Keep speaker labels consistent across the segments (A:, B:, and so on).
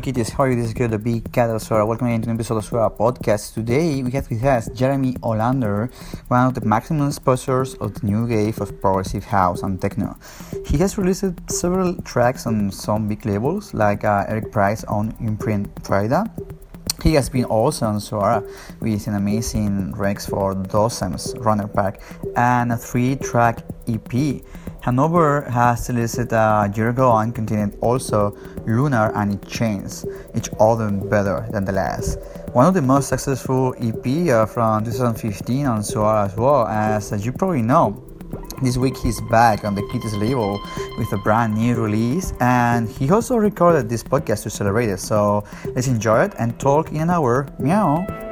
A: Hello kitties, how are you? This is good, the big cat of Suara. Welcome into an episode of Suara Podcast. Today we have with us Jeremy Olander, one of the maximum sponsors of the new wave of progressive house and techno. He has released several tracks on some big labels like uh, Eric Prydz on Imprint Pryda. He has been also on Suara with an amazing Rex for Dosem's Runner Pack and a three track EP. Hanover has released a year ago and contained also Lunar and It Chains, each other better than the last. One of the most successful EP uh, from 2015 on Suara as well, as, as you probably know. This week he's back on the Kitties label with a brand new release, and he also recorded this podcast to celebrate it. So let's enjoy it and talk in an hour. Meow.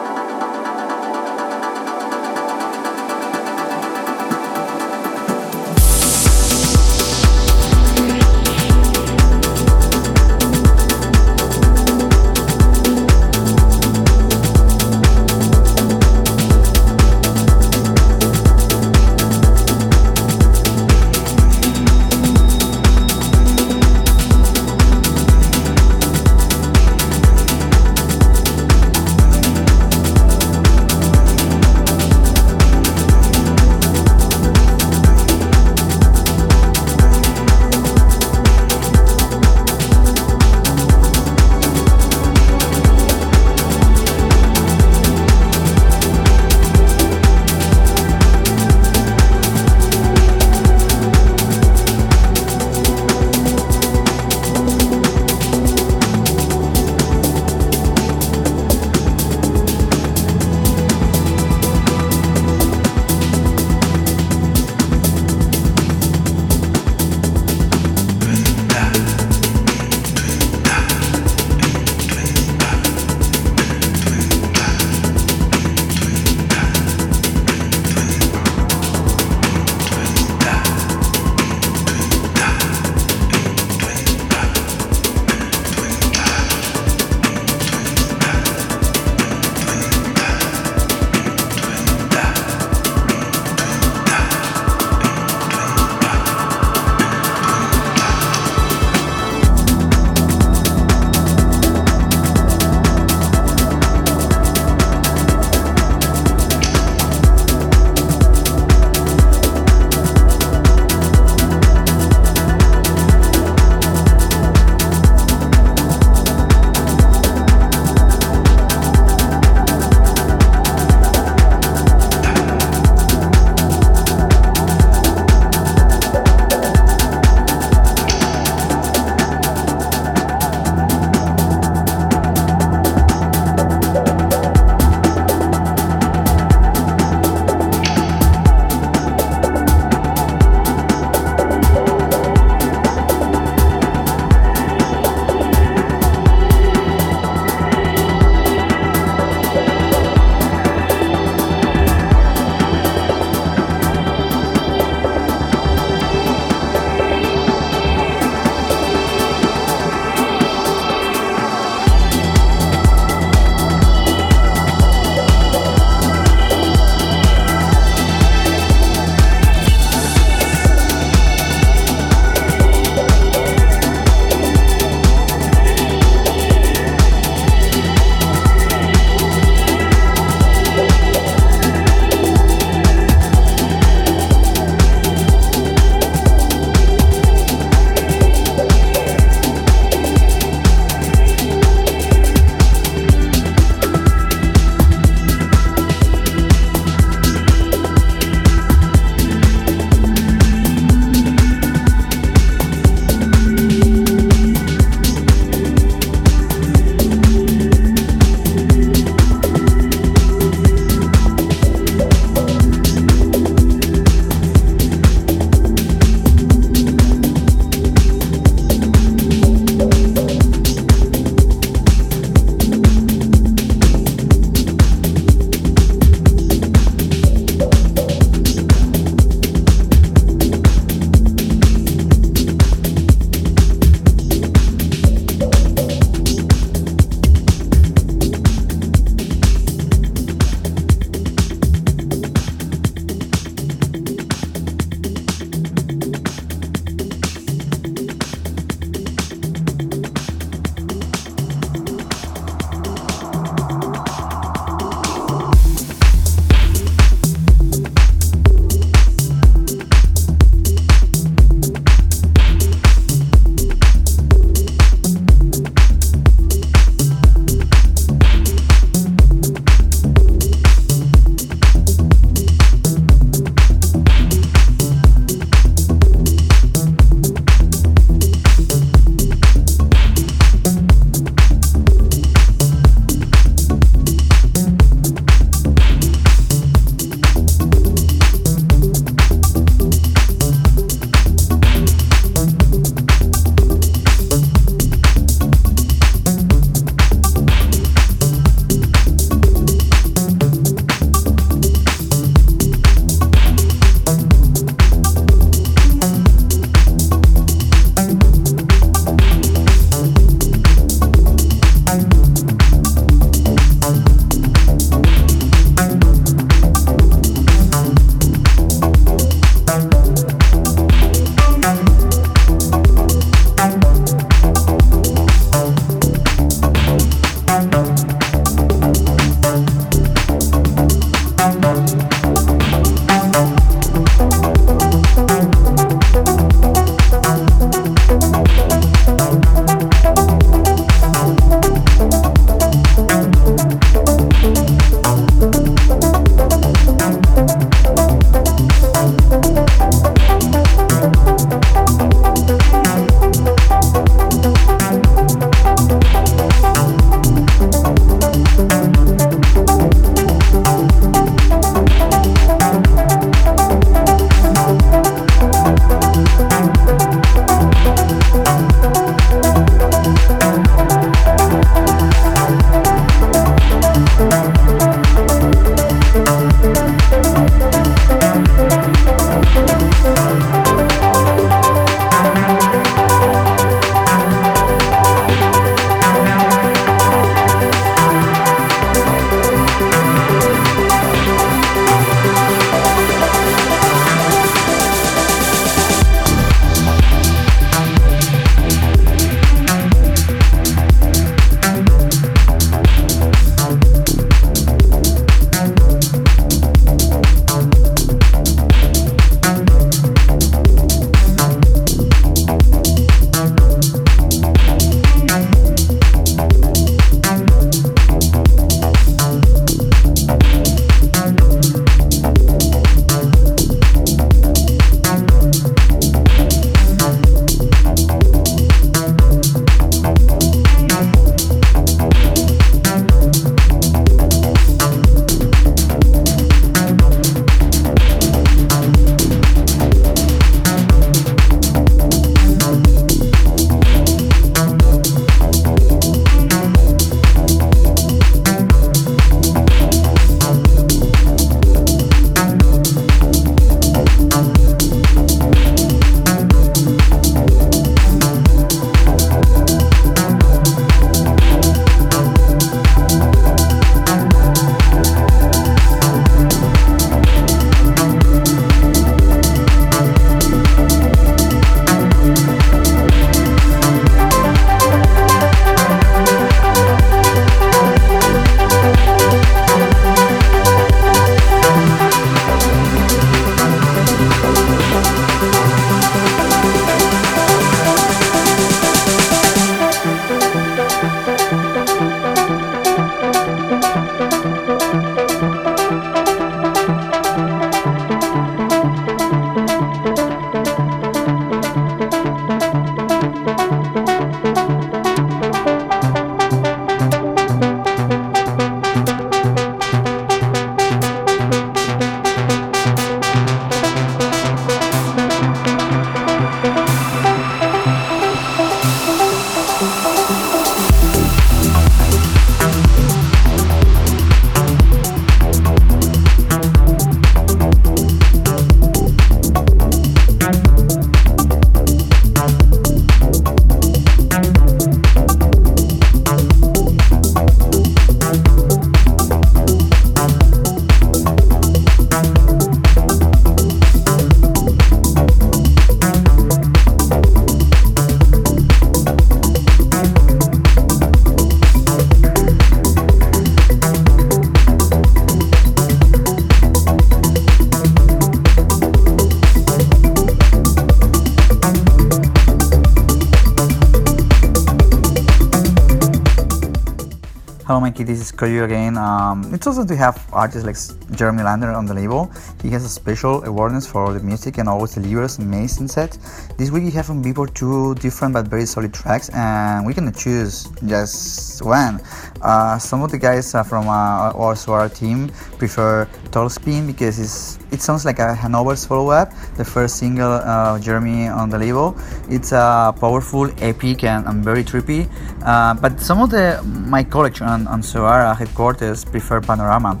A: This is Coyu again. Um, it's awesome to have artists like Jeremy Olander on the label. He has a special awareness for the music and always delivers amazing sets. This week we have on Beatport two different but very solid tracks, and we can choose just one. Uh, some of the guys from uh, our team prefer Tall Spin because it sounds like a Hanover's follow-up, the first single uh, Jeremy on the label. It's uh, powerful, epic, and, and very trippy. Uh, but some of the my collection on, on Suara headquarters prefer Panorama.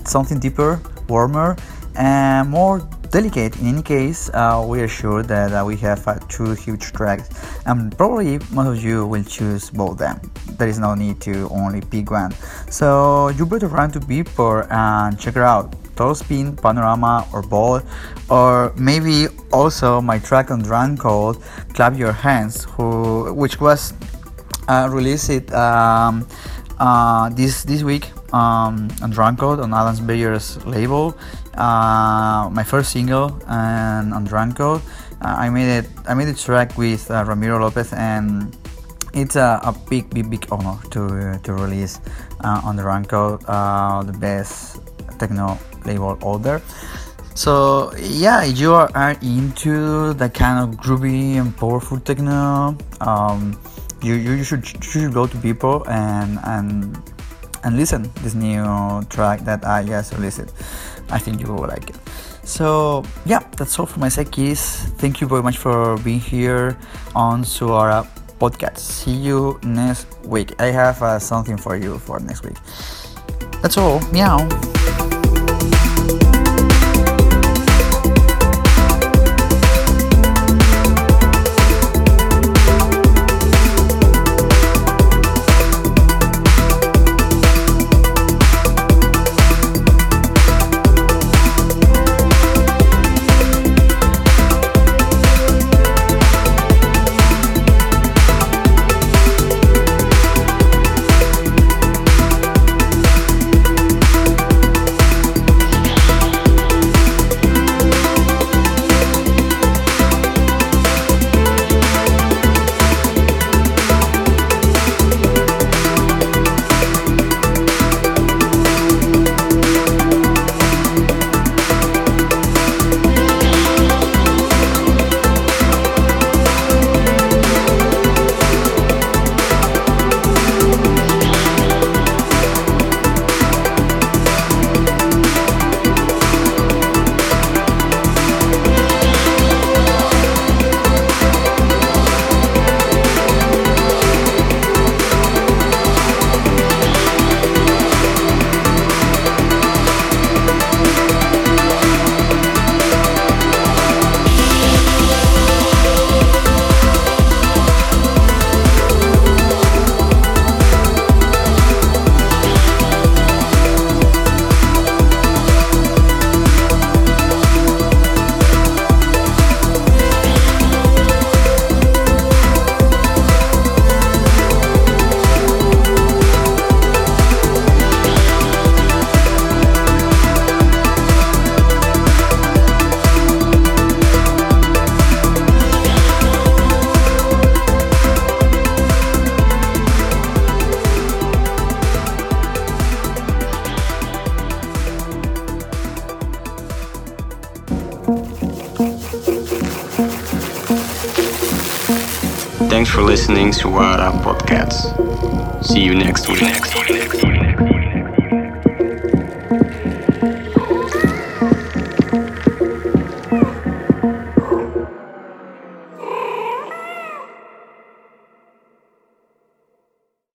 A: It's something deeper, warmer, and more delicate. In any case, uh, we are sure that uh, we have two huge tracks, and probably most of you will choose both them. There is no need to only pick one. So you better run to Beatport and check it out. Tall Spin, Panorama, or Ball, or maybe also my track on Drumcode "Clap Your Hands," who, which was uh, released it um, uh, this this week um, on Drumcode on Adam Beyer's label. Uh, my first single and on Drumcode. Uh, I made it. I made a track with uh, Ramiro Lopez, and it's a, a, big, big, big honor to to release uh, on the Drumcode uh, the best techno label out there. So yeah, if you are, into that kind of groovy and powerful techno. Um, you, you should you should go to people and and and listen this new track that I just released. I think you will like it. So yeah, that's all for my side, kids. Thank you very much for being here on Suara podcast. See you next week. I have uh, something for you for next week. That's all. Meow.
B: Listening to Suara Podcasts. See you next week.